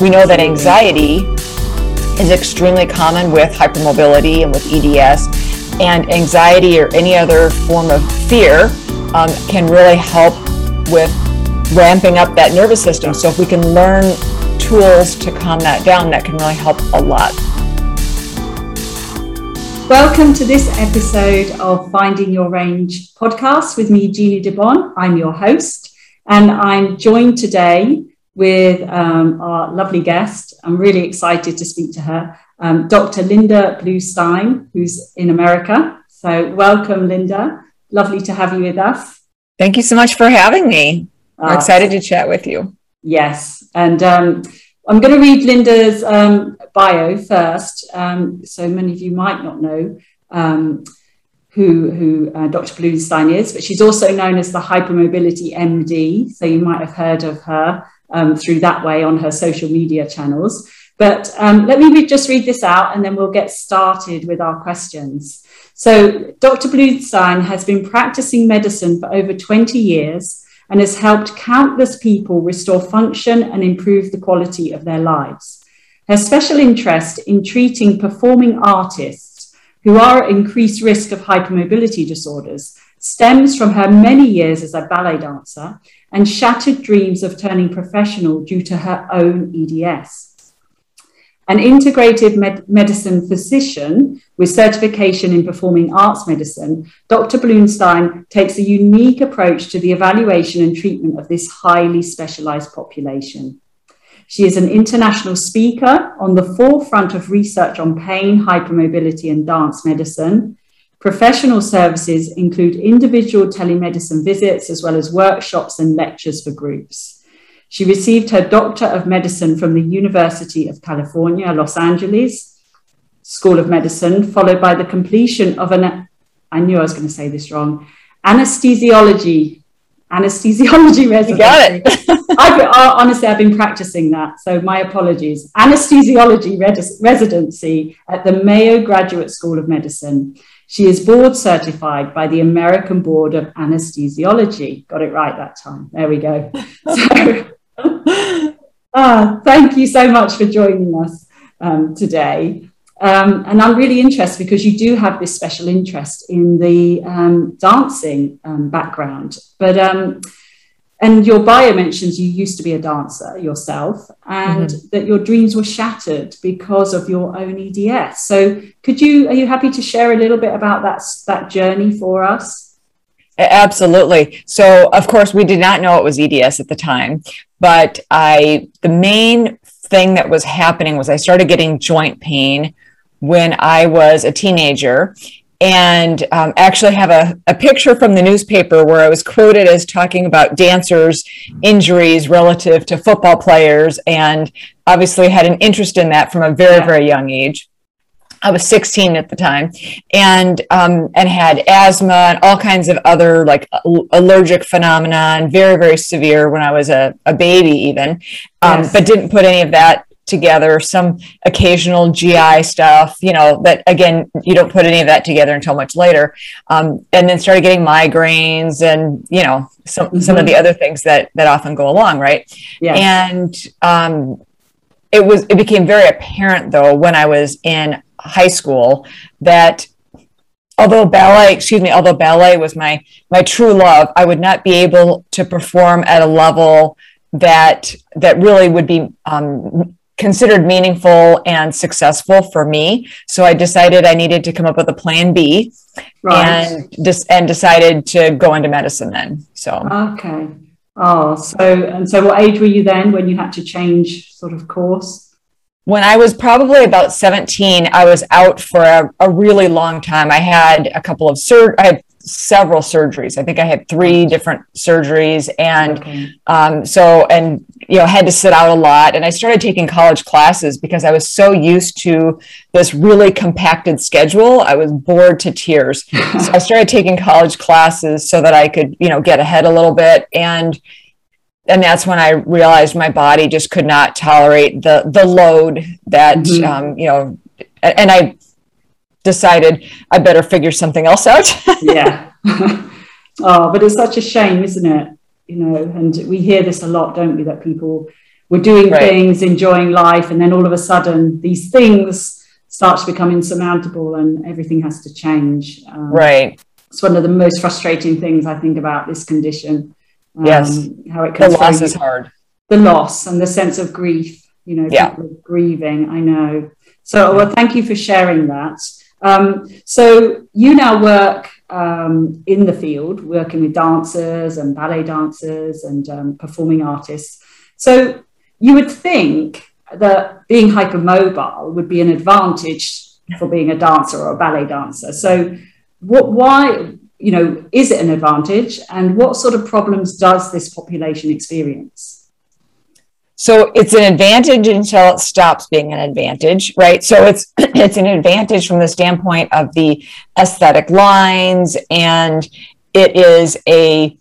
we know that anxiety is extremely common with hypermobility and with EDS, and anxiety or any other form of fear um, can really help with ramping up that nervous system. So if we can learn tools to calm that down, that can really help a lot. Welcome to this episode of Finding Your Range podcast with me, Jeannie Di Bon. I'm your host, and I'm joined today with um, our lovely guest. I'm really excited to speak to her, um, Dr. Linda Bluestein, who's in America. So, welcome, Linda. Lovely to have you with us. Thank you so much for having me. I'm uh, excited to chat with you. Yes. And um, I'm going to read Linda's um, bio first. Um, so many of you might not know um, who, who uh, Dr. Bluestein is, but she's also known as the Hypermobility MD. So you might have heard of her um, through that way on her social media channels. But um, let me just read this out and then we'll get started with our questions. So, Dr. Bluestein has been practicing medicine for over 20 years and has helped countless people restore function and improve the quality of their lives. Her special interest in treating performing artists who are at increased risk of hypermobility disorders stems from her many years as a ballet dancer and shattered dreams of turning professional due to her own EDS. An integrative med- medicine physician with certification in performing arts medicine, Dr. Bluestein takes a unique approach to the evaluation and treatment of this highly specialized population. She is an international speaker on the forefront of research on pain, hypermobility, and dance medicine. Professional services include individual telemedicine visits as well as workshops and lectures for groups. She received her Doctor of Medicine from the University of California, Los Angeles School of Medicine, followed by the completion of an, I knew I was going to say this wrong, anesthesiology, anesthesiology residency. You got it. I've, honestly, I've been practicing that, so my apologies. Anesthesiology res- residency at the Mayo Graduate School of Medicine. She is board certified by the American Board of Anesthesiology. Got it right that time. There we go. So, ah, thank you so much for joining us um, today. Um, and I'm really interested because you do have this special interest in the um, dancing um, background. But um, and your bio mentions you used to be a dancer yourself and mm-hmm. that your dreams were shattered because of your own eds so could you are you happy to share a little bit about that that journey for us? Absolutely. So of course we did not know it was eds at the time but i the main thing that was happening was i started getting joint pain when i was a teenager and um, actually have a, a picture from the newspaper where I was quoted as talking about dancers' injuries relative to football players, and obviously had an interest in that from a very, very young age. I was 16 at the time, and um, and had asthma and all kinds of other like allergic phenomena, and very, very severe when I was a, a baby, even. Um, yes. But didn't put any of that together, some occasional GI stuff, you know, but again, you don't put any of that together until much later. Um, and then started getting migraines and, you know, some, mm-hmm. some of the mm-hmm. other things that, that often go along. Right. Yeah. And, um, it was, it became very apparent though, when I was in high school that although ballet excuse me although ballet was my my true love i would not be able to perform at a level that that really would be um, considered meaningful and successful for me. So I decided I needed to come up with a plan B right. and just and decided to go into medicine then. So okay. Oh, so and so what age were you then when you had to change sort of course? When I was probably about 17, I was out for a, a really long time. I had a couple of sur- I had several surgeries. I think I had three different surgeries, and okay. um, so and you know had to sit out a lot. And I started taking college classes because I was so used to this really compacted schedule. I was bored to tears, so I started taking college classes so that I could you know get ahead a little bit and. And that's when I realized my body just could not tolerate the the load that mm-hmm. um, you know, and I decided I better figure something else out. yeah. oh, but it's such a shame, isn't it? You know, and we hear this a lot, don't we? That people we're doing right. things, enjoying life, and then all of a sudden these things start to become insurmountable and everything has to change. Um, right. It's one of the most frustrating things I think about this condition. Um, yes. How it comes the loss is hard. The loss and the sense of grief. You know, yeah. grieving. I know. So, well, thank you for sharing that. Um, so, you now work um, in the field, working with dancers and ballet dancers and um, performing artists. So, you would think that being hypermobile would be an advantage for being a dancer or a ballet dancer. So, what, why, you know, is it an advantage, and what sort of problems does this population experience? So it's an advantage until it stops being an advantage, right? So it's it's an advantage from the standpoint of the aesthetic lines, and it is a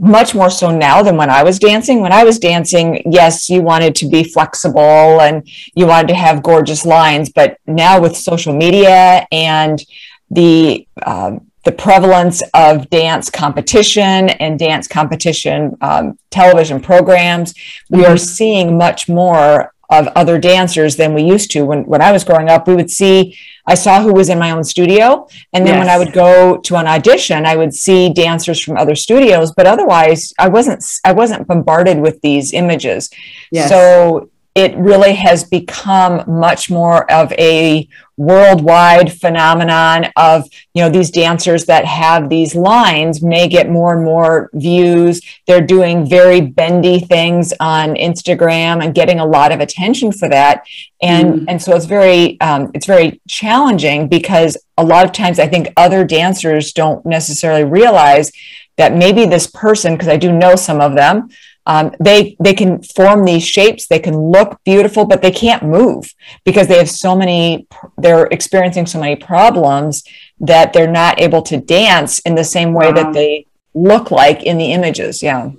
much more so now than when I was dancing. When I was dancing, yes, you wanted to be flexible and you wanted to have gorgeous lines, but now with social media and the um, the prevalence of dance competition and dance competition um, television programs, we are seeing much more of other dancers than we used to. When when I was growing up, we would see I saw who was in my own studio. And then yes. when I would go to an audition, I would see dancers from other studios, but otherwise I wasn't I wasn't bombarded with these images. Yes. So it really has become much more of a worldwide phenomenon of you know these dancers that have these lines may get more and more views they're doing very bendy things on instagram and getting a lot of attention for that and mm. and so it's very um, it's very challenging because a lot of times i think other dancers don't necessarily realize that maybe this person because i do know some of them um, they they can form these shapes. They can look beautiful but they can't move because they have so many they're experiencing so many problems that they're not able to dance in the same way wow. that they look like in the images. Yeah.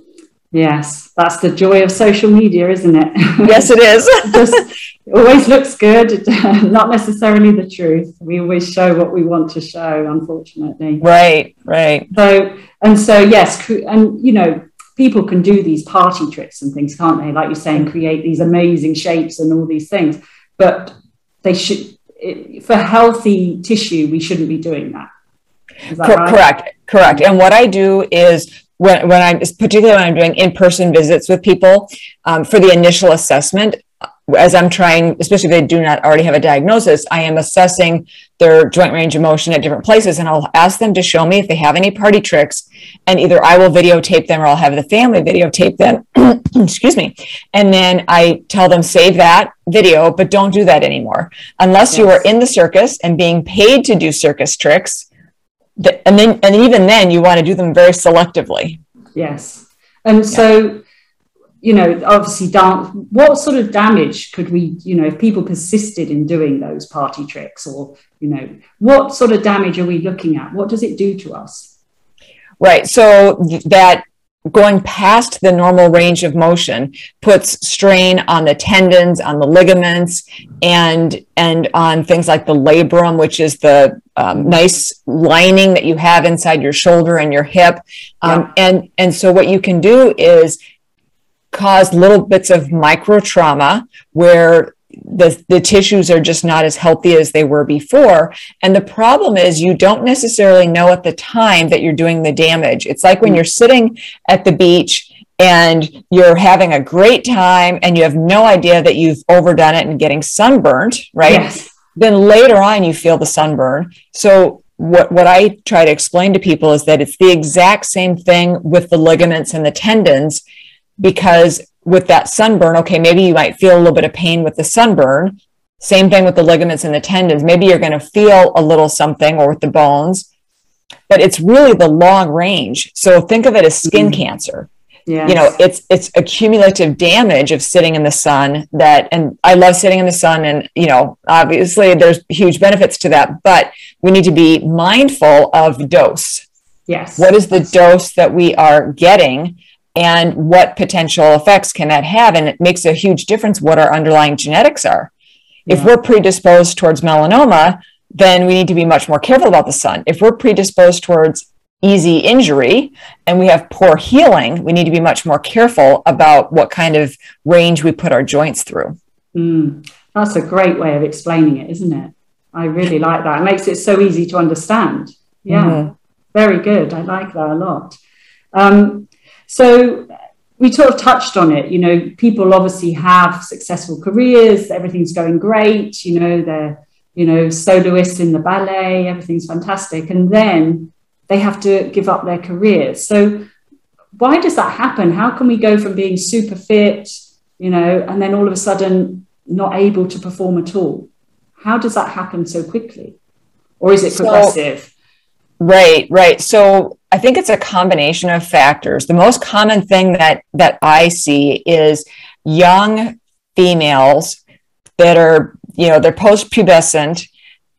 Yes. That's the joy of social media isn't it? Yes it is. Just it always looks good not necessarily the truth. We always show what we want to show unfortunately. Right right. So and so yes and you know people can do these party tricks and things, can't they? Like you're saying, create these amazing shapes and all these things. But they should, for healthy tissue, we shouldn't be doing that. that right? Correct, correct. And what I do is when, when I'm particularly when I'm doing in-person visits with people um, for the initial assessment, as I'm trying, especially if they do not already have a diagnosis, I am assessing their joint range of motion at different places. And I'll ask them to show me if they have any party tricks. And either I will videotape them or I'll have the family videotape them. Excuse me. And then I tell them, save that video, but don't do that anymore. Unless yes. you are in the circus and being paid to do circus tricks. And then, and even then, you want to do them very selectively. Yes. And so, you know, obviously, dance. What sort of damage could we, you know, if people persisted in doing those party tricks, or you know, what sort of damage are we looking at? What does it do to us? Right. So that going past the normal range of motion puts strain on the tendons on the ligaments and and on things like the labrum which is the um, nice lining that you have inside your shoulder and your hip um, yeah. and and so what you can do is cause little bits of micro trauma where the, the tissues are just not as healthy as they were before. And the problem is, you don't necessarily know at the time that you're doing the damage. It's like when mm. you're sitting at the beach and you're having a great time and you have no idea that you've overdone it and getting sunburned, right? Yes. Then later on, you feel the sunburn. So, what, what I try to explain to people is that it's the exact same thing with the ligaments and the tendons because with that sunburn, okay, maybe you might feel a little bit of pain with the sunburn. Same thing with the ligaments and the tendons. Maybe you're going to feel a little something or with the bones, but it's really the long range. So think of it as skin mm-hmm. cancer. Yes. You know, it's it's accumulative damage of sitting in the sun that and I love sitting in the sun and you know, obviously there's huge benefits to that, but we need to be mindful of dose. Yes. What is the dose that we are getting? And what potential effects can that have and it makes a huge difference what our underlying genetics are yeah. if we're predisposed towards melanoma then we need to be much more careful about the sun if we're predisposed towards easy injury and we have poor healing, we need to be much more careful about what kind of range we put our joints through. Mm, that's a great way of explaining it, isn't it? I really like that. It makes it so easy to understand. Yeah, mm-hmm. very good. I like that a lot. Um, so we sort of touched on it. You know, people obviously have successful careers. Everything's going great. You know, they're you know soloists in the ballet. Everything's fantastic, and then they have to give up their careers. So why does that happen? How can we go from being super fit, you know, and then all of a sudden not able to perform at all? How does that happen so quickly? Or is it progressive? So, right, right. So I think it's a combination of factors. The most common thing that that I see is young females that are, you know, they're post-pubescent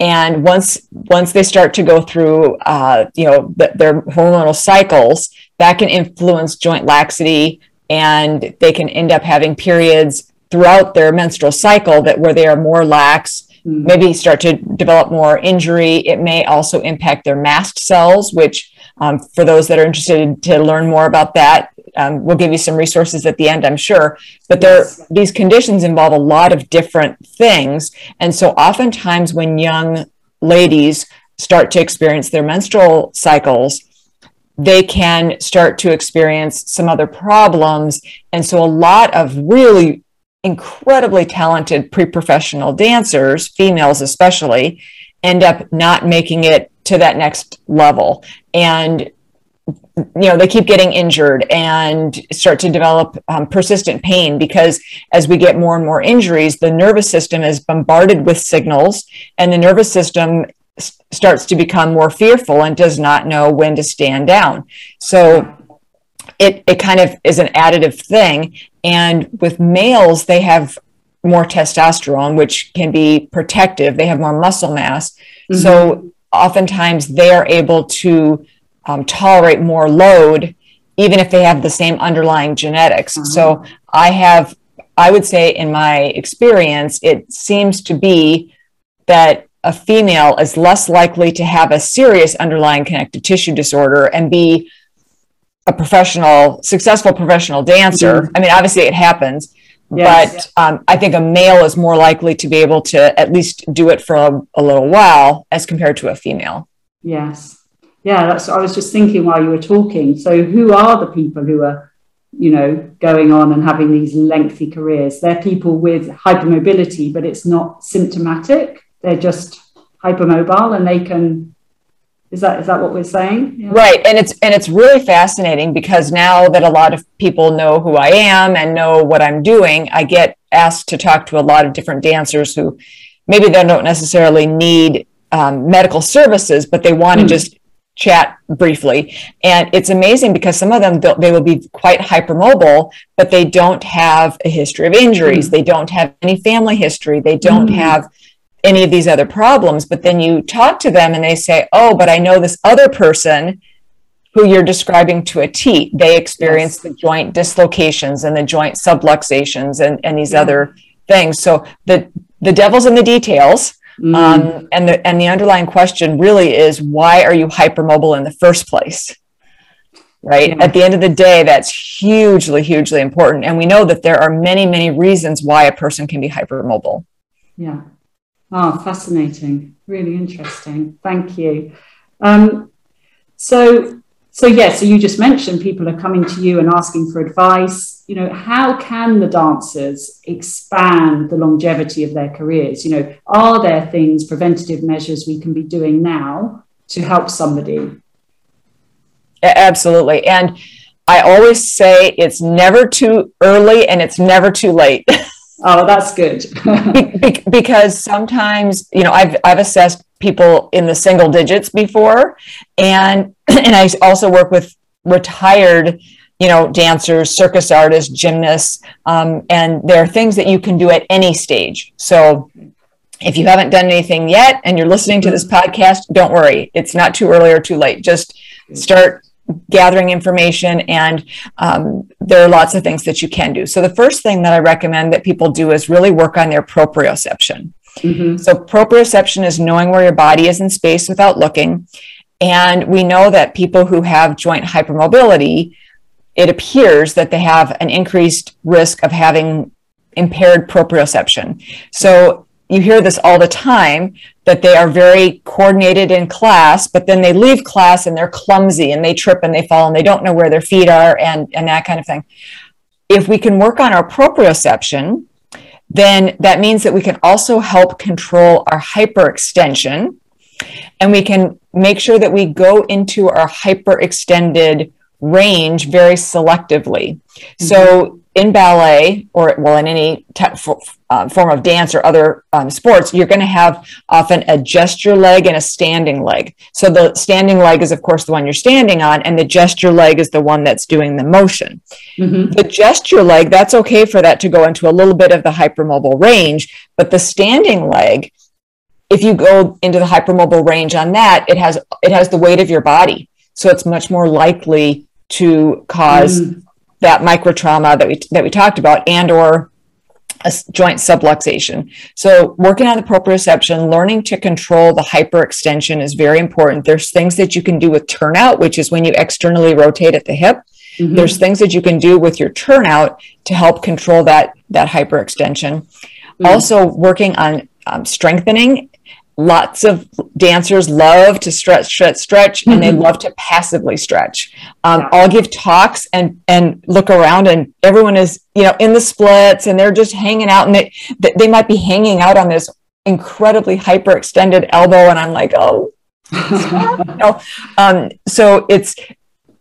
and once once they start to go through uh, you know the, their hormonal cycles that can influence joint laxity and they can end up having periods throughout their menstrual cycle that where they are more lax mm. maybe start to develop more injury it may also impact their mast cells which um, for those that are interested to learn more about that um, we'll give you some resources at the end, I'm sure. But there, yes. these conditions involve a lot of different things, and so oftentimes when young ladies start to experience their menstrual cycles, they can start to experience some other problems, and so a lot of really incredibly talented pre-professional dancers, females especially, end up not making it to that next level. And you know they keep getting injured and start to develop um, persistent pain because as we get more and more injuries the nervous system is bombarded with signals and the nervous system s- starts to become more fearful and does not know when to stand down. So it, it kind of is an additive thing and with males they have more testosterone which can be protective they have more muscle mass mm-hmm. so oftentimes they are able to um, tolerate more load, even if they have the same underlying genetics. Mm-hmm. So I have, I would say, in my experience, it seems to be that a female is less likely to have a serious underlying connective tissue disorder and be a professional, successful professional dancer. Mm-hmm. I mean, obviously it happens, yes. but um, I think a male is more likely to be able to at least do it for a, a little while as compared to a female. Yes yeah, that's I was just thinking while you were talking. So who are the people who are, you know, going on and having these lengthy careers? They're people with hypermobility, but it's not symptomatic. They're just hypermobile and they can is that is that what we're saying? Yeah. Right. And it's and it's really fascinating because now that a lot of people know who I am and know what I'm doing, I get asked to talk to a lot of different dancers who maybe they don't necessarily need um, medical services, but they want to mm. just chat briefly and it's amazing because some of them they will be quite hypermobile but they don't have a history of injuries mm. they don't have any family history they don't mm. have any of these other problems but then you talk to them and they say oh but i know this other person who you're describing to a T, they experience yes. the joint dislocations and the joint subluxations and, and these yeah. other things. So the the devil's in the details. Mm. Um, and the and the underlying question really is why are you hypermobile in the first place? Right. Yeah. At the end of the day, that's hugely, hugely important. And we know that there are many, many reasons why a person can be hypermobile. Yeah. Oh, fascinating. Really interesting. Thank you. Um, so so yeah, so you just mentioned people are coming to you and asking for advice. You know, how can the dancers expand the longevity of their careers? You know, are there things, preventative measures we can be doing now to help somebody? Absolutely. And I always say it's never too early and it's never too late. Oh, that's good. because sometimes, you know, I've I've assessed people in the single digits before, and and I also work with retired, you know, dancers, circus artists, gymnasts, um, and there are things that you can do at any stage. So. If you haven't done anything yet and you're listening to this podcast, don't worry. It's not too early or too late. Just start gathering information and um, there are lots of things that you can do so the first thing that i recommend that people do is really work on their proprioception mm-hmm. so proprioception is knowing where your body is in space without looking And we know that people who have joint hypermobility, it appears that they have an increased risk of having impaired proprioception. So you hear this all the time that they are very coordinated in class, but then they leave class and they're clumsy and they trip and they fall and they don't know where their feet are and, and that kind of thing. If we can work on our proprioception, then that means that we can also help control our hyperextension and we can make sure that we go into our hyperextended range very selectively. Mm-hmm. So in ballet or well in any uh, form of dance or other um, sports you're going to have often a gesture leg and a standing leg. So the standing leg is of course the one you're standing on and the gesture leg is the one that's doing the motion. Mm-hmm. the gesture leg that's okay for that to go into a little bit of the hypermobile range but the standing leg if you go into the hypermobile range on that it has it has the weight of your body. So it's much more likely to cause mm that micro trauma that we that we talked about and or a joint subluxation. So working on the proprioception, learning to control the hyperextension is very important. There's things that you can do with turnout, which is when you externally rotate at the hip. Mm-hmm. There's things that you can do with your turnout to help control that that hyperextension. Mm-hmm. Also working on um, strengthening lots of dancers love to stretch stretch stretch mm-hmm. and they mm-hmm. love to passively stretch um, yeah. i'll give talks and and look around and everyone is you know in the splits and they're just hanging out and they they might be hanging out on this incredibly hyperextended elbow and i'm like oh you know, um, so it's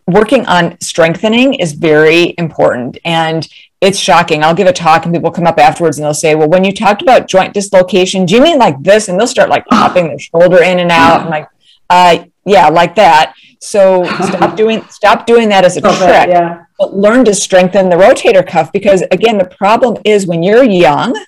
working on strengthening is very important and it's shocking. I'll give a talk and people come up afterwards and they'll say, Well, when you talked about joint dislocation, do you mean like this? And they'll start like popping their shoulder in and out. I'm like, uh, yeah, like that. So stop doing stop doing that as a trick. yeah. But learn to strengthen the rotator cuff because again, the problem is when you're young,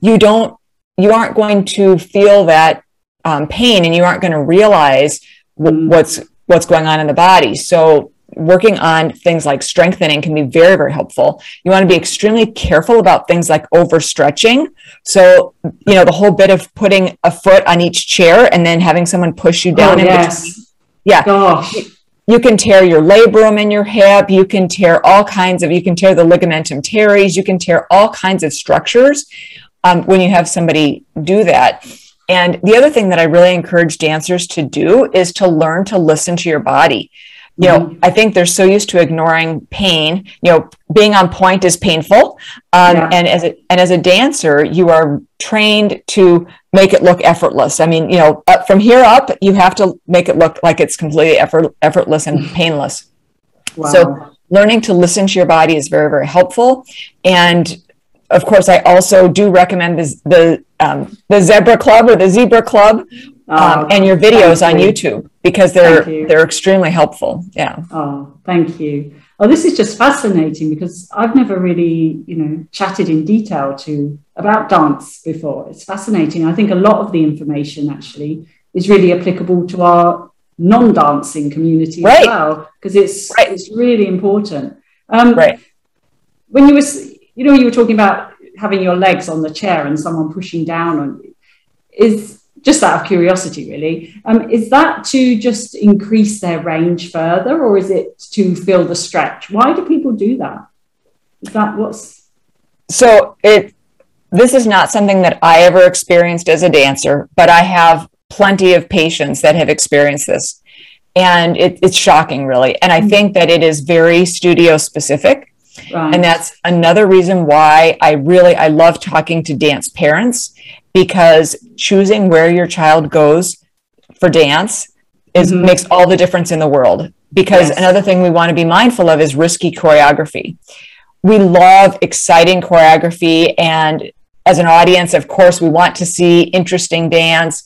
you don't you aren't going to feel that um, pain and you aren't going to realize w- mm. what's what's going on in the body. So working on things like strengthening can be very, very helpful. You want to be extremely careful about things like overstretching. So, you know, the whole bit of putting a foot on each chair and then having someone push you down. Oh, yes. Yeah. Gosh. You can tear your labrum in your hip. You can tear all kinds of, you can tear the ligamentum teres. You can tear all kinds of structures um, when you have somebody do that. And the other thing that I really encourage dancers to do is to learn to listen to your body you know mm-hmm. i think they're so used to ignoring pain you know being on pointe is painful um, yeah. and as a and as a dancer you are trained to make it look effortless i mean you know from here up you have to make it look like it's completely effort, effortless and painless wow. so learning to listen to your body is very very helpful and of course i also do recommend this, the um, the zebra club or the zebra club um, oh, and your videos on you. YouTube because they're they're extremely helpful. Yeah. Oh, thank you. Oh, this is just fascinating because I've never really, you know, chatted in detail to about dance before. It's fascinating. I think a lot of the information actually is really applicable to our non-dancing community right. as well because it's right. it's really important. Um, right. When you were, you know, you were talking about having your legs on the chair and someone pushing down on you. Is just out of curiosity, really. Um, is that to just increase their range further, or is it to fill the stretch? Why do people do that? Is that what's so it? This is not something that I ever experienced as a dancer, but I have plenty of patients that have experienced this, and it, it's shocking, really. And I mm-hmm. think that it is very studio specific. Right. And that's another reason why I really I love talking to dance parents because choosing where your child goes for dance is mm-hmm. makes all the difference in the world because yes. another thing we want to be mindful of is risky choreography we love exciting choreography and as an audience of course we want to see interesting dance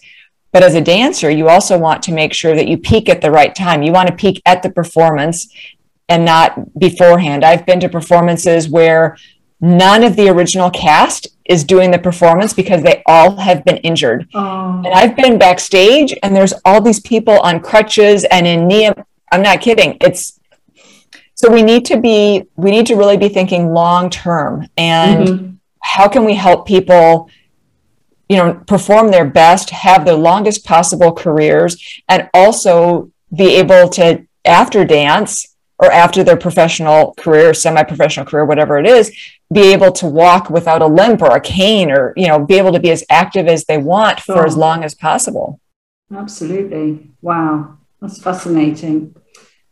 but as a dancer you also want to make sure that you peak at the right time you want to peak at the performance and not beforehand i've been to performances where none of the original cast is doing the performance because they all have been injured. Oh. And I've been backstage and there's all these people on crutches and in knee. I'm not kidding. It's so we need to be, we need to really be thinking long term and mm-hmm. how can we help people you know, perform their best, have their longest possible careers, and also be able to, after dance or after their professional career, semi professional career, whatever it is, be able to walk without a limp or a cane or, you know, be able to be as active as they want sure. for as long as possible. Absolutely. Wow. That's fascinating.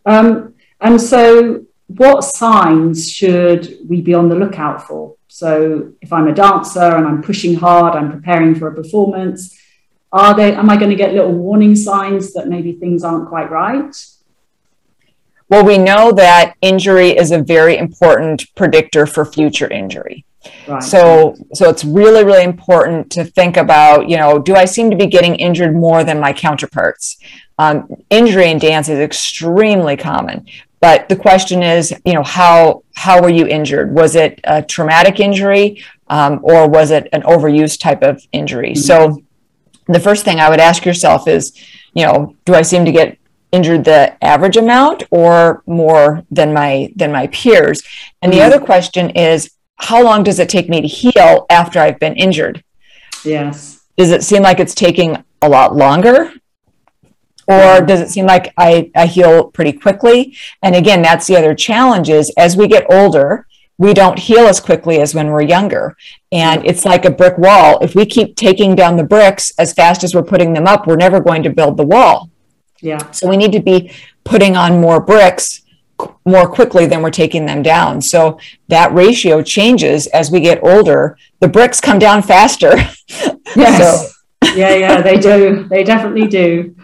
Um, and so, what signs should we be on the lookout for? So, if I'm a dancer and I'm pushing hard, I'm preparing for a performance, are they? Am I going to get little warning signs that maybe things aren't quite right? Well, we know that injury is a very important predictor for future injury. Right. So, so it's really, really important to think about, you know, do I seem to be getting injured more than my counterparts? Um, injury in dance is extremely common, but the question is, you know, how how were you injured? Was it a traumatic injury, um, or was it an overuse type of injury? Mm-hmm. So, the first thing I would ask yourself is, you know, do I seem to get injured the average amount or more than my than my peers? And the mm-hmm. other question is, how long does it take me to heal after I've been injured? Yes. Does it seem like it's taking a lot longer? Or does it seem like I, I heal pretty quickly? And again, that's the other challenge is as we get older, we don't heal as quickly as when we're younger. And it's like a brick wall. If we keep taking down the bricks as fast as we're putting them up, we're never going to build the wall. Yeah. So we need to be putting on more bricks more quickly than we're taking them down. So that ratio changes as we get older. The bricks come down faster. Yes. so. yeah, yeah, they do. They definitely do.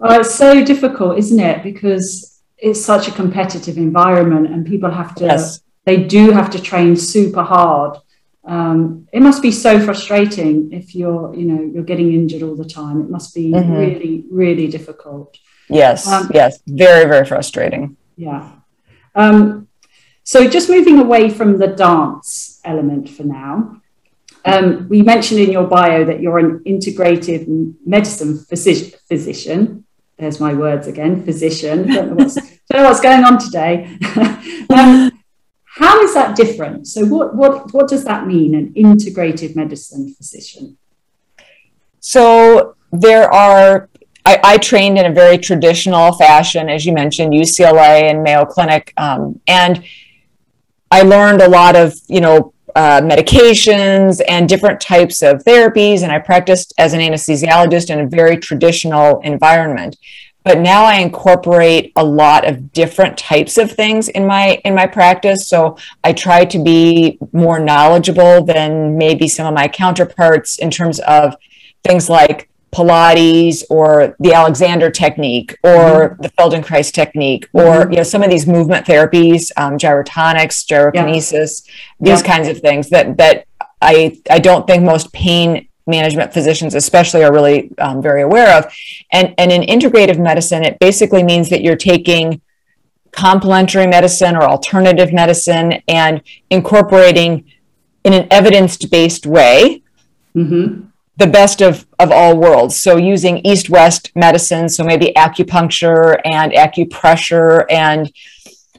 Well, it's so difficult, isn't it? Because it's such a competitive environment and people have to, yes. they do have to train super hard. Um, it must be so frustrating if you're, you know, you're getting injured all the time. It must be mm-hmm. really, really difficult. Yes, um, yes, very, very frustrating. Yeah. Um, so just moving away from the dance element for now, um, we mentioned in your bio that you're an integrative medicine physician. There's my words again, physician. Don't know what's, don't know what's going on today. um, how is that different? So, what, what, what does that mean, an integrative medicine physician? So, there are I, I, trained in a very traditional fashion, as you mentioned, UCLA and Mayo Clinic, um, and I learned a lot of you know uh, medications and different types of therapies, and I practiced as an anesthesiologist in a very traditional environment. But now I incorporate a lot of different types of things in my in my practice. So I try to be more knowledgeable than maybe some of my counterparts in terms of things like Pilates or the Alexander technique or mm-hmm. the Feldenkrais technique or mm-hmm. you know some of these movement therapies, um, gyrotonics, gyrokinesis, yeah. these yeah. kinds of things that that I I don't think most pain management physicians especially are really um, very aware of. And and in integrative medicine, it basically means that you're taking complementary medicine or alternative medicine and incorporating in an evidence-based way. Mm-hmm the best of, of all worlds. So using east west medicine, so maybe acupuncture and acupressure and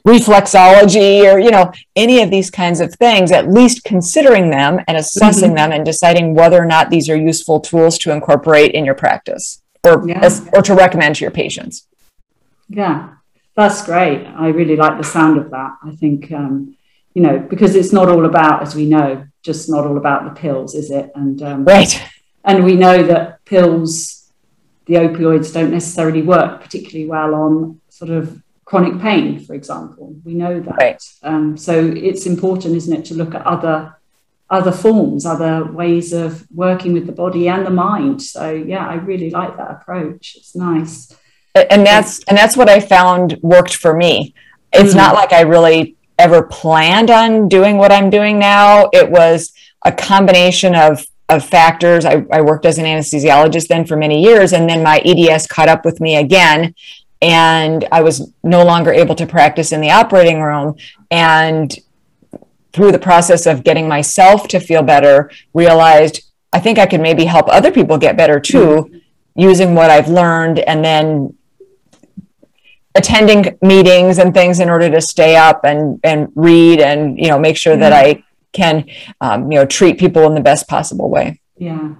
reflexology or you know any of these kinds of things at least considering them and assessing mm-hmm. them and deciding whether or not these are useful tools to incorporate in your practice or yeah. as, or to recommend to your patients yeah that's great i really like the sound of that i think um, you know because it's not all about as we know just not all about the pills is it and um, right and we know that pills, the opioids, don't necessarily work particularly well on sort of chronic pain, for example. We know that. Right. Um, so it's important, isn't it, to look at other other forms, other ways of working with the body and the mind. So yeah, I really like that approach. It's nice. And that's and that's what I found worked for me. It's mm. not like I really ever planned on doing what I'm doing now. It was a combination of of factors. I, I worked as an anesthesiologist then for many years, and then my EDS caught up with me again, and I was no longer able to practice in the operating room. And through the process of getting myself to feel better, realized I think I could maybe help other people get better too, mm-hmm. using what I've learned, and then attending meetings and things in order to stay up and and read and you know make sure mm-hmm. that I can um, you know treat people in the best possible way yeah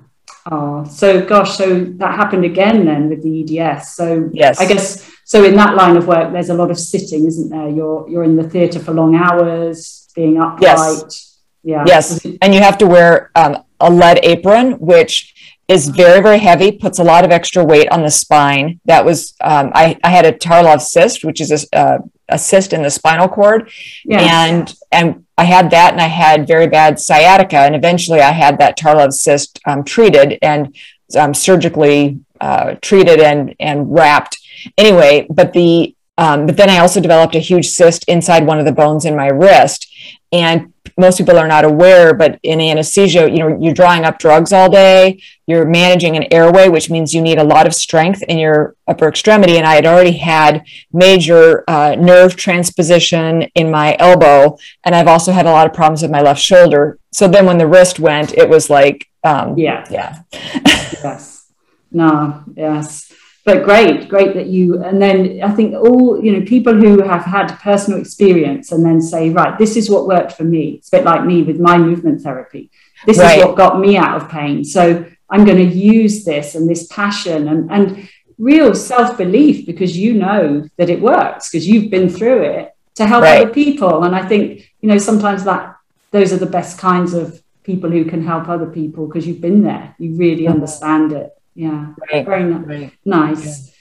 Oh, so gosh, so that happened again then with the EDS. So yes, I guess so. In that line of work, there's a lot of sitting, isn't there? You're you're in the theatre for long hours, being upright. Yes. Yeah. Yes, and you have to wear um, a lead apron, which is very very heavy, puts a lot of extra weight on the spine. That was um, I I had a Tarlov cyst, which is a, uh, a cyst in the spinal cord, yes. and and I had that and I had very bad sciatica. And eventually I had that Tarlov cyst um, treated and um, surgically uh, treated and, and wrapped. Anyway, but the um, but then I also developed a huge cyst inside one of the bones in my wrist. And most people are not aware, but in anesthesia, you know, you're drawing up drugs all day, you're managing an airway, which means you need a lot of strength in your upper extremity. And I had already had major uh, nerve transposition in my elbow, and I've also had a lot of problems with my left shoulder. So then when the wrist went, it was like, um, yeah, yeah, yes, no, yes but great, great that you. And then I think all you know, people who have had personal experience and then say, right, this is what worked for me. It's a bit like me with my movement therapy. This right. is what got me out of pain. So I'm going to use this and this passion and and real self belief because you know that it works because you've been through it to help right. other people. And I think you know sometimes that those are the best kinds of people who can help other people because you've been there. You really mm-hmm. understand it yeah right. very right. nice yeah.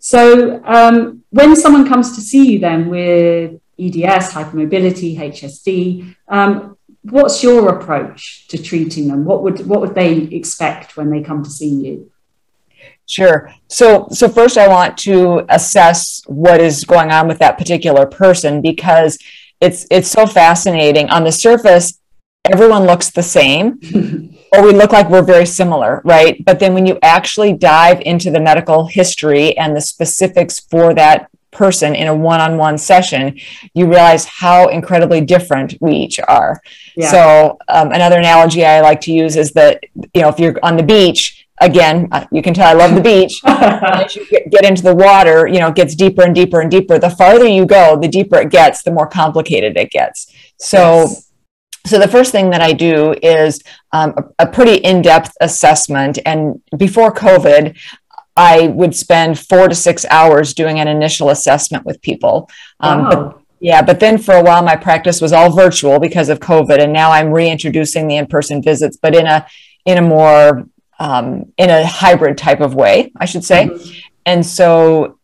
so um, when someone comes to see you then with eds hypermobility hsd um, what's your approach to treating them what would what would they expect when they come to see you Sure. So, so first, I want to assess what is going on with that particular person because it's it's so fascinating. On the surface, everyone looks the same, or we look like we're very similar, right? But then when you actually dive into the medical history and the specifics for that person in a one-on-one session you realize how incredibly different we each are. Yeah. so um, another analogy i like to use is that you know if you're on the beach again uh, you can tell i love the beach. As you get, get, into the water you know it gets deeper and deeper and deeper. The farther you go the deeper it gets the more complicated it gets. So yes so the first thing that I do is um, a, a, pretty in-depth assessment. And before COVID, I would spend four to six hours doing an initial assessment with people. Um, wow. but, yeah, but then for a while, my practice was all virtual because of COVID, and now I'm reintroducing the in-person visits, but in a in a more um, in a hybrid type of way, I should say. Mm-hmm. And so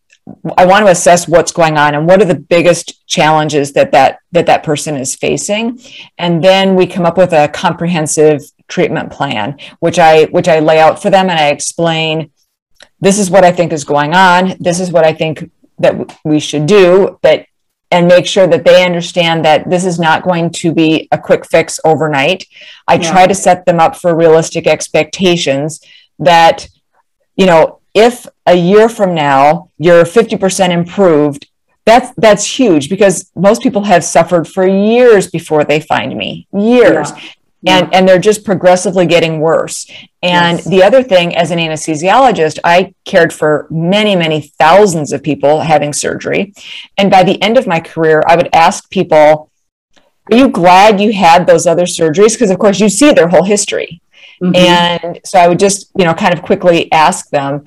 I want to assess what's going on and what are the biggest challenges that that that that person is facing, and then we come up with a comprehensive treatment plan, which I which I lay out for them and I explain. This is what I think is going on. This is what I think that we should do, but and make sure that they understand that this is not going to be a quick fix overnight. I yeah. try to set them up for realistic expectations that you know if a year from now you're 50% improved that's that's huge because most people have suffered for years before they find me years yeah. And, yeah. and they're just progressively getting worse. And yes. the other thing, as an anesthesiologist, I cared for many, many thousands of people having surgery. And by the end of my career, I would ask people, Are you glad you had those other surgeries? Because, of course, you see their whole history. Mm-hmm. And so I would just, you know, kind of quickly ask them.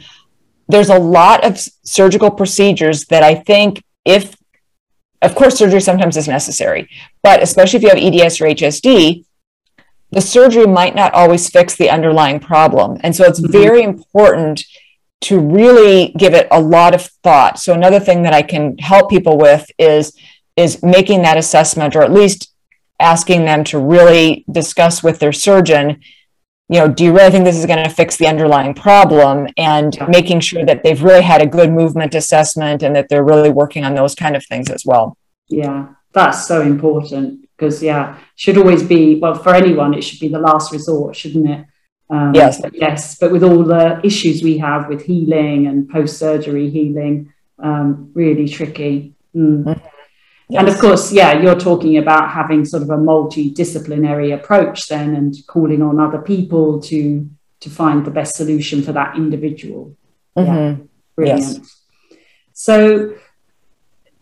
There's a lot of surgical procedures that I think, if, of course, surgery sometimes is necessary, but especially if you have EDS or HSD, the surgery might not always fix the underlying problem. And so it's mm-hmm. very important to really give it a lot of thought. So another thing that I can help people with is is making that assessment or at least asking them to really discuss with their surgeon you know, do you really think this is going to fix the underlying problem? And making sure that they've really had a good movement assessment and that they're really working on those kind of things as well. Yeah, that's so important because, yeah, should always be, well, for anyone, it should be the last resort, shouldn't it? Um, yes. But yes, but with all the issues we have with healing and post surgery healing, um, really tricky. Mm. Mm-hmm. Yes. And of course, yeah, you're talking about having sort of a multidisciplinary approach then and calling on other people to to find the best solution for that individual. Mm-hmm. Yeah, brilliant. Yes. So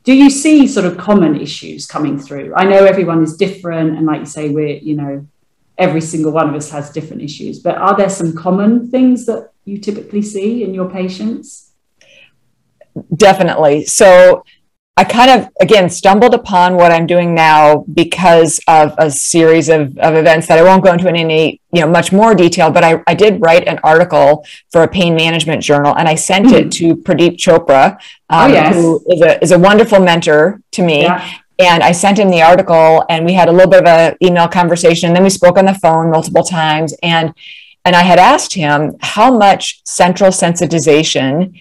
do you see sort of common issues coming through? I know everyone is different and like you say, we're, you know, every single one of us has different issues. But are there some common things that you typically see in your patients? Definitely. So I kind of, again, stumbled upon what I'm doing now because of a series of, of events that I won't go into in any, you know, much more detail, but I, I did write an article for a pain management journal and I sent mm. it to Pradeep Chopra, um, oh, yes. who is a, is a wonderful mentor to me. Yeah. And I sent him the article and we had a little bit of an email conversation. And then we spoke on the phone multiple times. And and I had asked him, how much central sensitization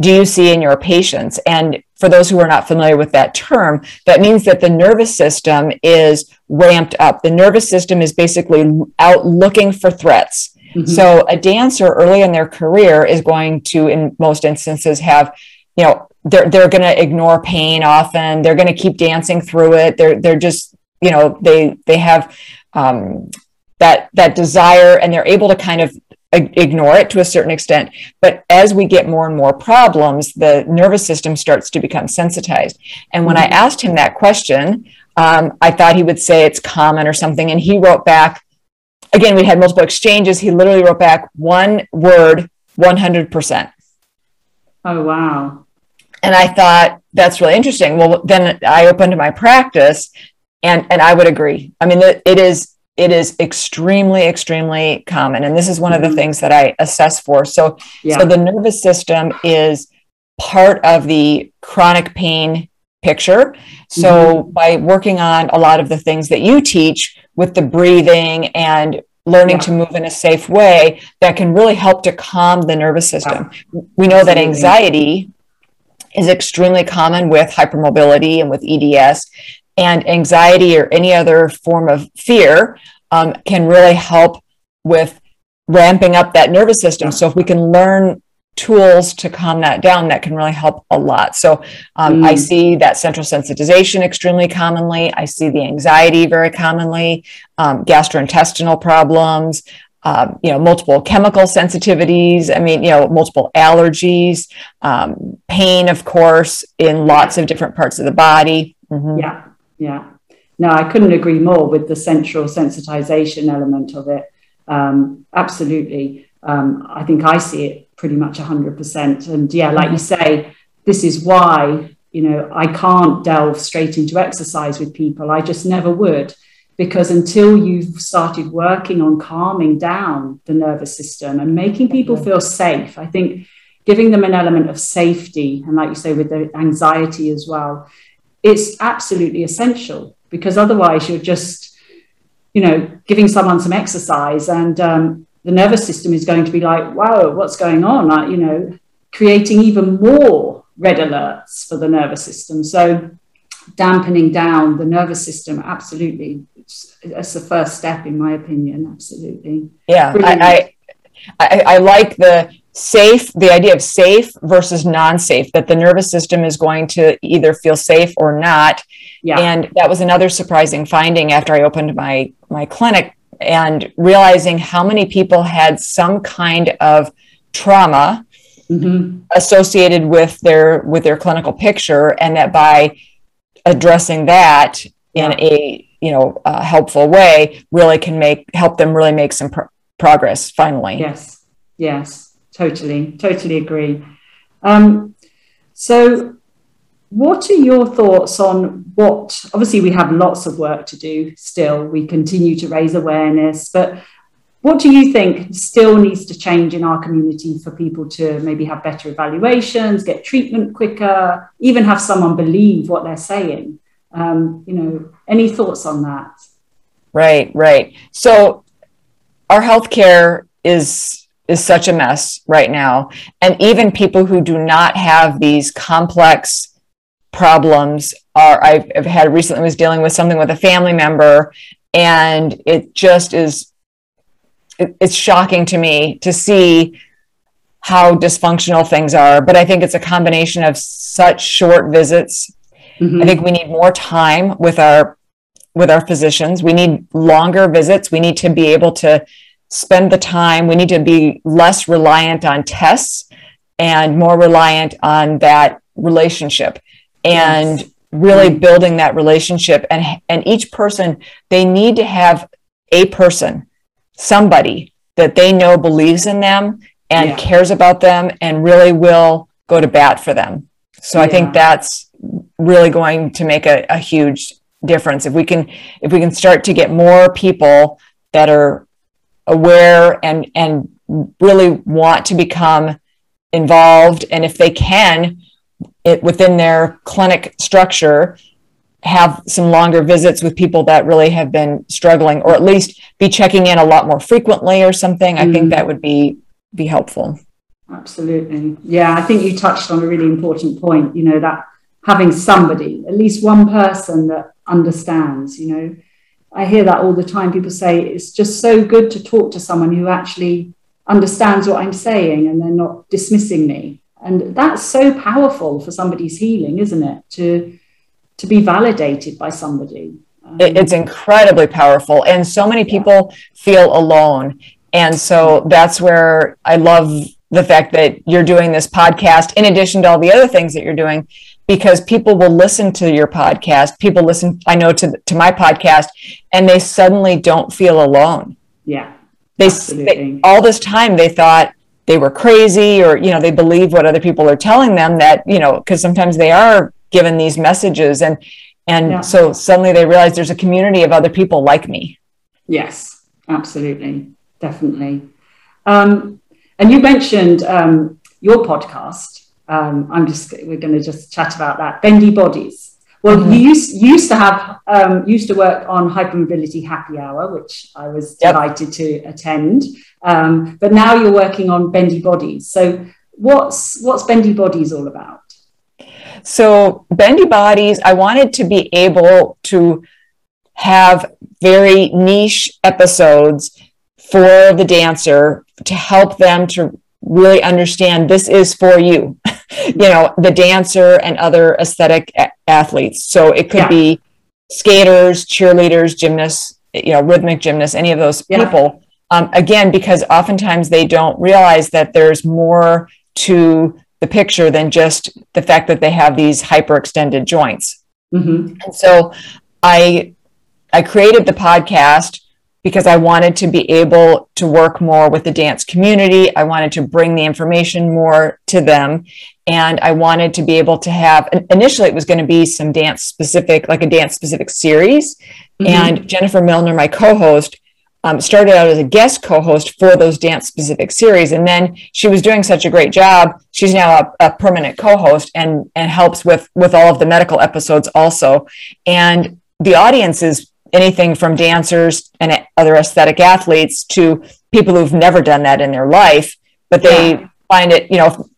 do you see in your patients? And for those who are not familiar with that term, that means that the nervous system is ramped up. The nervous system is basically out looking for threats. Mm-hmm. So a dancer early in their career is going to, in most instances, have, you know, they're they're going to ignore pain often. They're going to keep dancing through it. They're they're just, you know, they they have um, that that desire, and they're able to kind of ignore it to a certain extent. But as we get more and more problems, the nervous system starts to become sensitized. And when I mm-hmm. asked him that question, um, I thought he would say it's common or something. And he wrote back, again, we had multiple exchanges. He literally wrote back one word, 100%. Oh, wow. And I thought, that's really interesting. Well, then I opened my practice and, and I would agree. I mean, it is it is extremely extremely common and this is one of the mm-hmm. things that i assess for so yeah. so the nervous system is part of the chronic pain picture so mm-hmm. by working on a lot of the things that you teach with the breathing and learning yeah. to move in a safe way that can really help to calm the nervous system we know Absolutely. that anxiety is extremely common with hypermobility and with eds and anxiety or any other form of fear um, can really help with ramping up that nervous system. So if we can learn tools to calm that down, that can really help a lot. So um, mm. I see that central sensitization extremely commonly. I see the anxiety very commonly, um, gastrointestinal problems. Um, you know, multiple chemical sensitivities. I mean, you know, multiple allergies, um, pain, of course, in lots of different parts of the body. Mm-hmm. Yeah, yeah. No, I couldn't agree more with the central sensitization element of it. Um, absolutely. Um, I think I see it pretty much 100%. And yeah, like you say, this is why, you know, I can't delve straight into exercise with people. I just never would. Because until you've started working on calming down the nervous system and making people feel safe, I think giving them an element of safety, and like you say, with the anxiety as well, it's absolutely essential because otherwise you're just, you know, giving someone some exercise and um, the nervous system is going to be like, wow, what's going on? I, you know, creating even more red alerts for the nervous system. So dampening down the nervous system, absolutely. That's the first step, in my opinion. Absolutely. Yeah, I, I, I like the safe the idea of safe versus non-safe that the nervous system is going to either feel safe or not. Yeah. and that was another surprising finding after i opened my my clinic and realizing how many people had some kind of trauma mm-hmm. associated with their with their clinical picture and that by addressing that in a you know helpful way really can make help them really make some pro- progress finally. Yes. Yes totally, totally agree. Um, so, what are your thoughts on what? Obviously, we have lots of work to do still. We continue to raise awareness, but what do you think still needs to change in our community for people to maybe have better evaluations, get treatment quicker, even have someone believe what they're saying? Um, you know, any thoughts on that? Right, right. So, our healthcare is is such a mess right now. And even people who do not have these complex problems are, I've, I've had recently was dealing with something with a family member, and it just is, it, it's shocking to me to see how dysfunctional things are. But I think it's a combination of such short visits. Mm-hmm. I think we need more time with our with our physicians. We need longer visits. We need to be able to spend the time. We need to be less reliant on tests and more reliant on that relationship and yes. really mm-hmm. building that relationship. And, and each person, they need to have a person, somebody that they know believes in them and Yeah. cares about them and really will go to bat for them. So I think that's really going to make a, a huge difference if we can if we can start to get more people that are aware and and really want to become involved and if they can it within their clinic structure have some longer visits with people that really have been struggling or at least be checking in a lot more frequently or something i Mm. think that would be be helpful Absolutely. Yeah, I think you touched on a really important point, you know, that having somebody, at least one person that understands, you know. I hear that all the time. People say it's just so good to talk to someone who actually understands what I'm saying and they're not dismissing me. And that's so powerful for somebody's healing, isn't it? To to be validated by somebody. Um, it's incredibly powerful and so many people feel alone and so that's where i love the fact that you're doing this podcast in addition to all the other things that you're doing because people will listen to your podcast people listen i know to to my podcast and they suddenly don't feel alone yeah. they, they all this time they thought they were crazy or you know they believe what other people are telling them that you know because sometimes they are given these messages and and Yeah. so suddenly they realize there's a community of other people like me Yes, absolutely, definitely. Um, and you mentioned um, your podcast. Um, I'm just we're going to just chat about that. Bendy bodies. Well, Mhm. you used, used to have um, used to work on hypermobility happy hour, which I was Yep. delighted to attend. Um, but now you're working on bendy bodies. So what's what's bendy bodies all about? so bendy bodies i wanted to be able to have very niche episodes for the dancer to help them to really understand this is for you you know the dancer and other aesthetic a- athletes so it could Yeah. be skaters cheerleaders gymnasts you know rhythmic gymnasts any of those Yeah. people um, again because oftentimes they don't realize that there's more to the picture than just the fact that they have these hyperextended joints hmm and so I I created the podcast because I wanted to be able to work more with the dance community. I wanted to bring the information more to them. And I wanted to be able to have initially it was going to be some dance specific, like a dance specific series. And Jennifer Milner, my co-host, um, started out as a guest co-host for those dance specific series. And then she was doing such a great job. She's now a, a permanent co-host and and helps with with all of the medical episodes also. And the audience is anything from dancers and other aesthetic athletes to people who've never done that in their life, but they Yeah. find it, you know,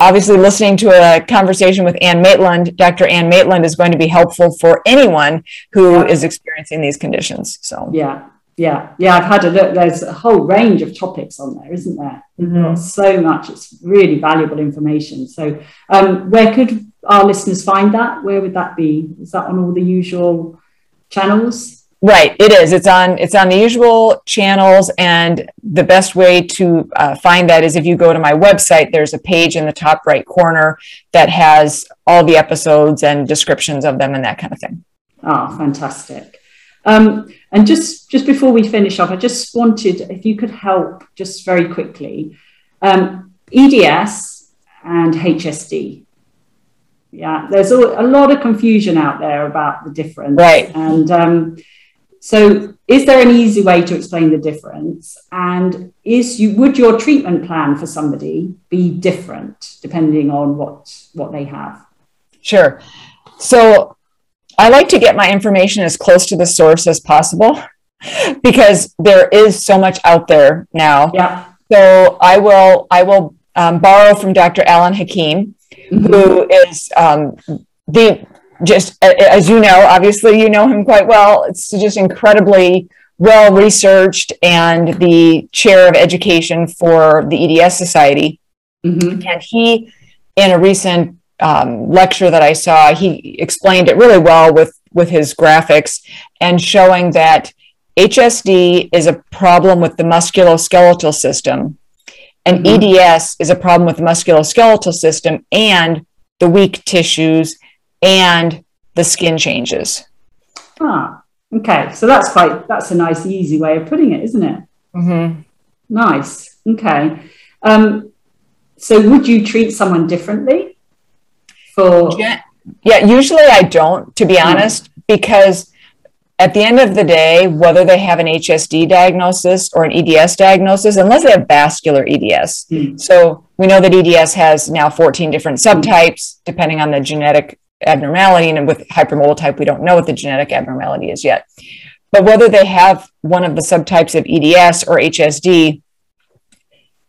obviously listening to a conversation with Anne Maitland, Dr. Anne Maitland is going to be helpful for anyone who is Yeah. experiencing these conditions. So, Yeah, yeah, yeah. I've had a look. There's a whole range of topics on there, isn't there? Mhm. So much. It's really valuable information. So, um, where could our listeners find that? Where would that be? Is that on all the usual channels? Right, it is. It's on it's on the usual channels, and the best way to uh, find that is if you go to my website. There's a page in the top right corner that has all the episodes and descriptions of them and that kind of thing. Ah, fantastic. Um, and just just before we finish off, I just wanted if you could help just very quickly. Um, EDS and HSD. Yeah, there's a, a lot of confusion out there about the difference. Right. And um, so, is there an easy way to explain the difference? And is you would your treatment plan for somebody be different depending on what what they have? Sure. So I like to get my information as close to the source as possible because there is so much out there now. Yeah. So I will I will um, borrow from Dr. Alan Hakim, Mhm. who is um, the just as you know, obviously you know him quite well. It's just incredibly well researched and the chair of education for the EDS Society. Mhm. And he, in a recent um, lecture that I saw, he explained it really well with with his graphics and showing that HSD is a problem with the musculoskeletal system, and Mhm. EDS is a problem with the musculoskeletal system and the weak tissues and the skin changes. Ah, Okay, so that's quite that's a nice, easy way of putting it, isn't it? Mm-hmm. Nice. Okay. Um, so would you treat someone differently for Yeah, yeah. Usually I don't, to be honest, because at the end of the day, whether they have an HSD diagnosis or an EDS diagnosis, unless they have vascular EDS, Hmm. so we know that EDS has now 14 different subtypes depending on the genetic abnormality, and with hypermobile type, we don't know what the genetic abnormality is yet. But whether they have one of the subtypes of EDS or HSD,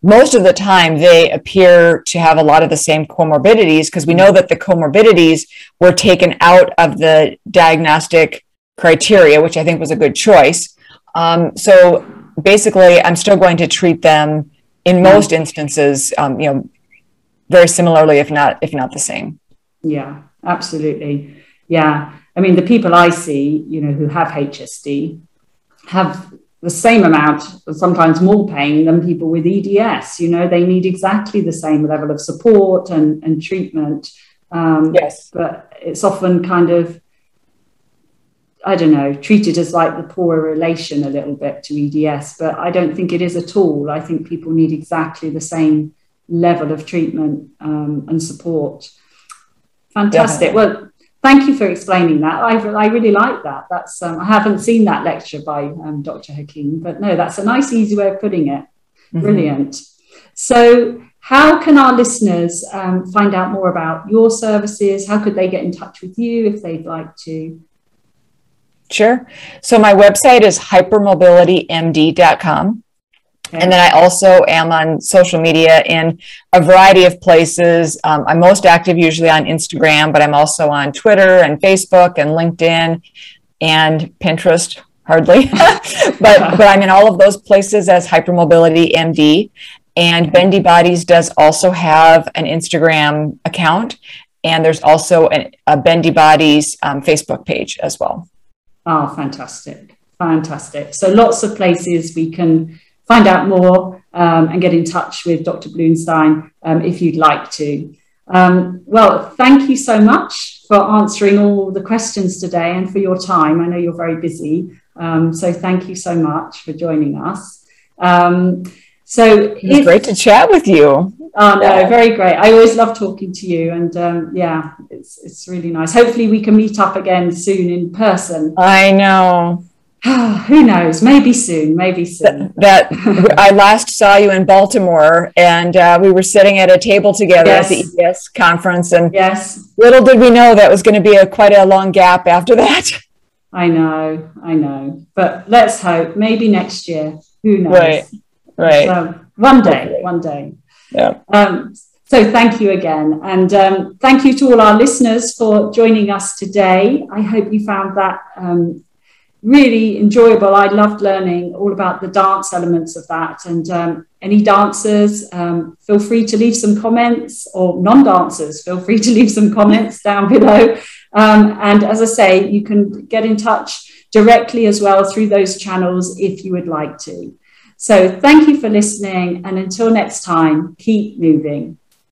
most of the time they appear to have a lot of the same comorbidities because we know that the comorbidities were taken out of the diagnostic criteria, which I think was a good choice. Um, so basically, I'm still going to treat them in most instances, um, you know, very similarly, if not if not the same. Yeah, absolutely. Yeah. I mean, the people I see, you know, who have HSD have the same amount, sometimes more pain than people with EDS. You know, they need exactly the same level of support and, and treatment. Um, Yes. But it's often kind of, I don't know, treated as like the poorer relation a little bit to EDS. But I don't think it is at all. I think people need exactly the same level of treatment um, and support. Fantastic. Definitely. Well, thank you for explaining that. I, I really like that. That's um, I haven't seen that lecture by um, Dr. Hakim, but no, that's a nice, easy way of putting it. Mhm. Brilliant. So, how can our listeners um, find out more about your services? How could they get in touch with you if they'd like to? Sure. So my website is hypermobilitymd.com. And then I also am on social media in a variety of places. Um, I'm most active usually on Instagram, but I'm also on Twitter and Facebook and LinkedIn and Pinterest, hardly. but but I'm in all of those places as Hypermobility MD. And Bendy Bodies does also have an Instagram account, and there's also an, a Bendy Bodies um, Facebook page as well. Oh, fantastic. Fantastic. So, lots of places we can find out more um, and get in touch with Dr. Bluestein um, if you'd like to. Um, well, thank you so much for answering all the questions today and for your time. I know you're very busy. Um, so, thank you so much for joining us. Um, so, It's if- great to chat with you. Oh no, very great. I always love talking to you, and um, yeah, it's it's really nice. Hopefully, we can meet up again soon in person. I know Who knows? Maybe soon. Maybe soon. that I last saw you in Baltimore, and uh, we were sitting at a table together at the Yes. EDS conference, and Yes, little did we know that was going to be a quite a long gap after that. I know. I know. But let's hope. Maybe next year. Who knows? Right. Right. So, one day. One day. Yeah. Um, so thank you again. And um, thank you to all our listeners for joining us today. I hope you found that um, really enjoyable. I loved learning all about the dance elements of that. And um, any dancers, um, feel free to leave some comments, or non dancers, feel free to leave some comments down below. Um, and as I say, you can get in touch directly as well through those channels if you would like to. So thank you for listening. And until next time, keep moving.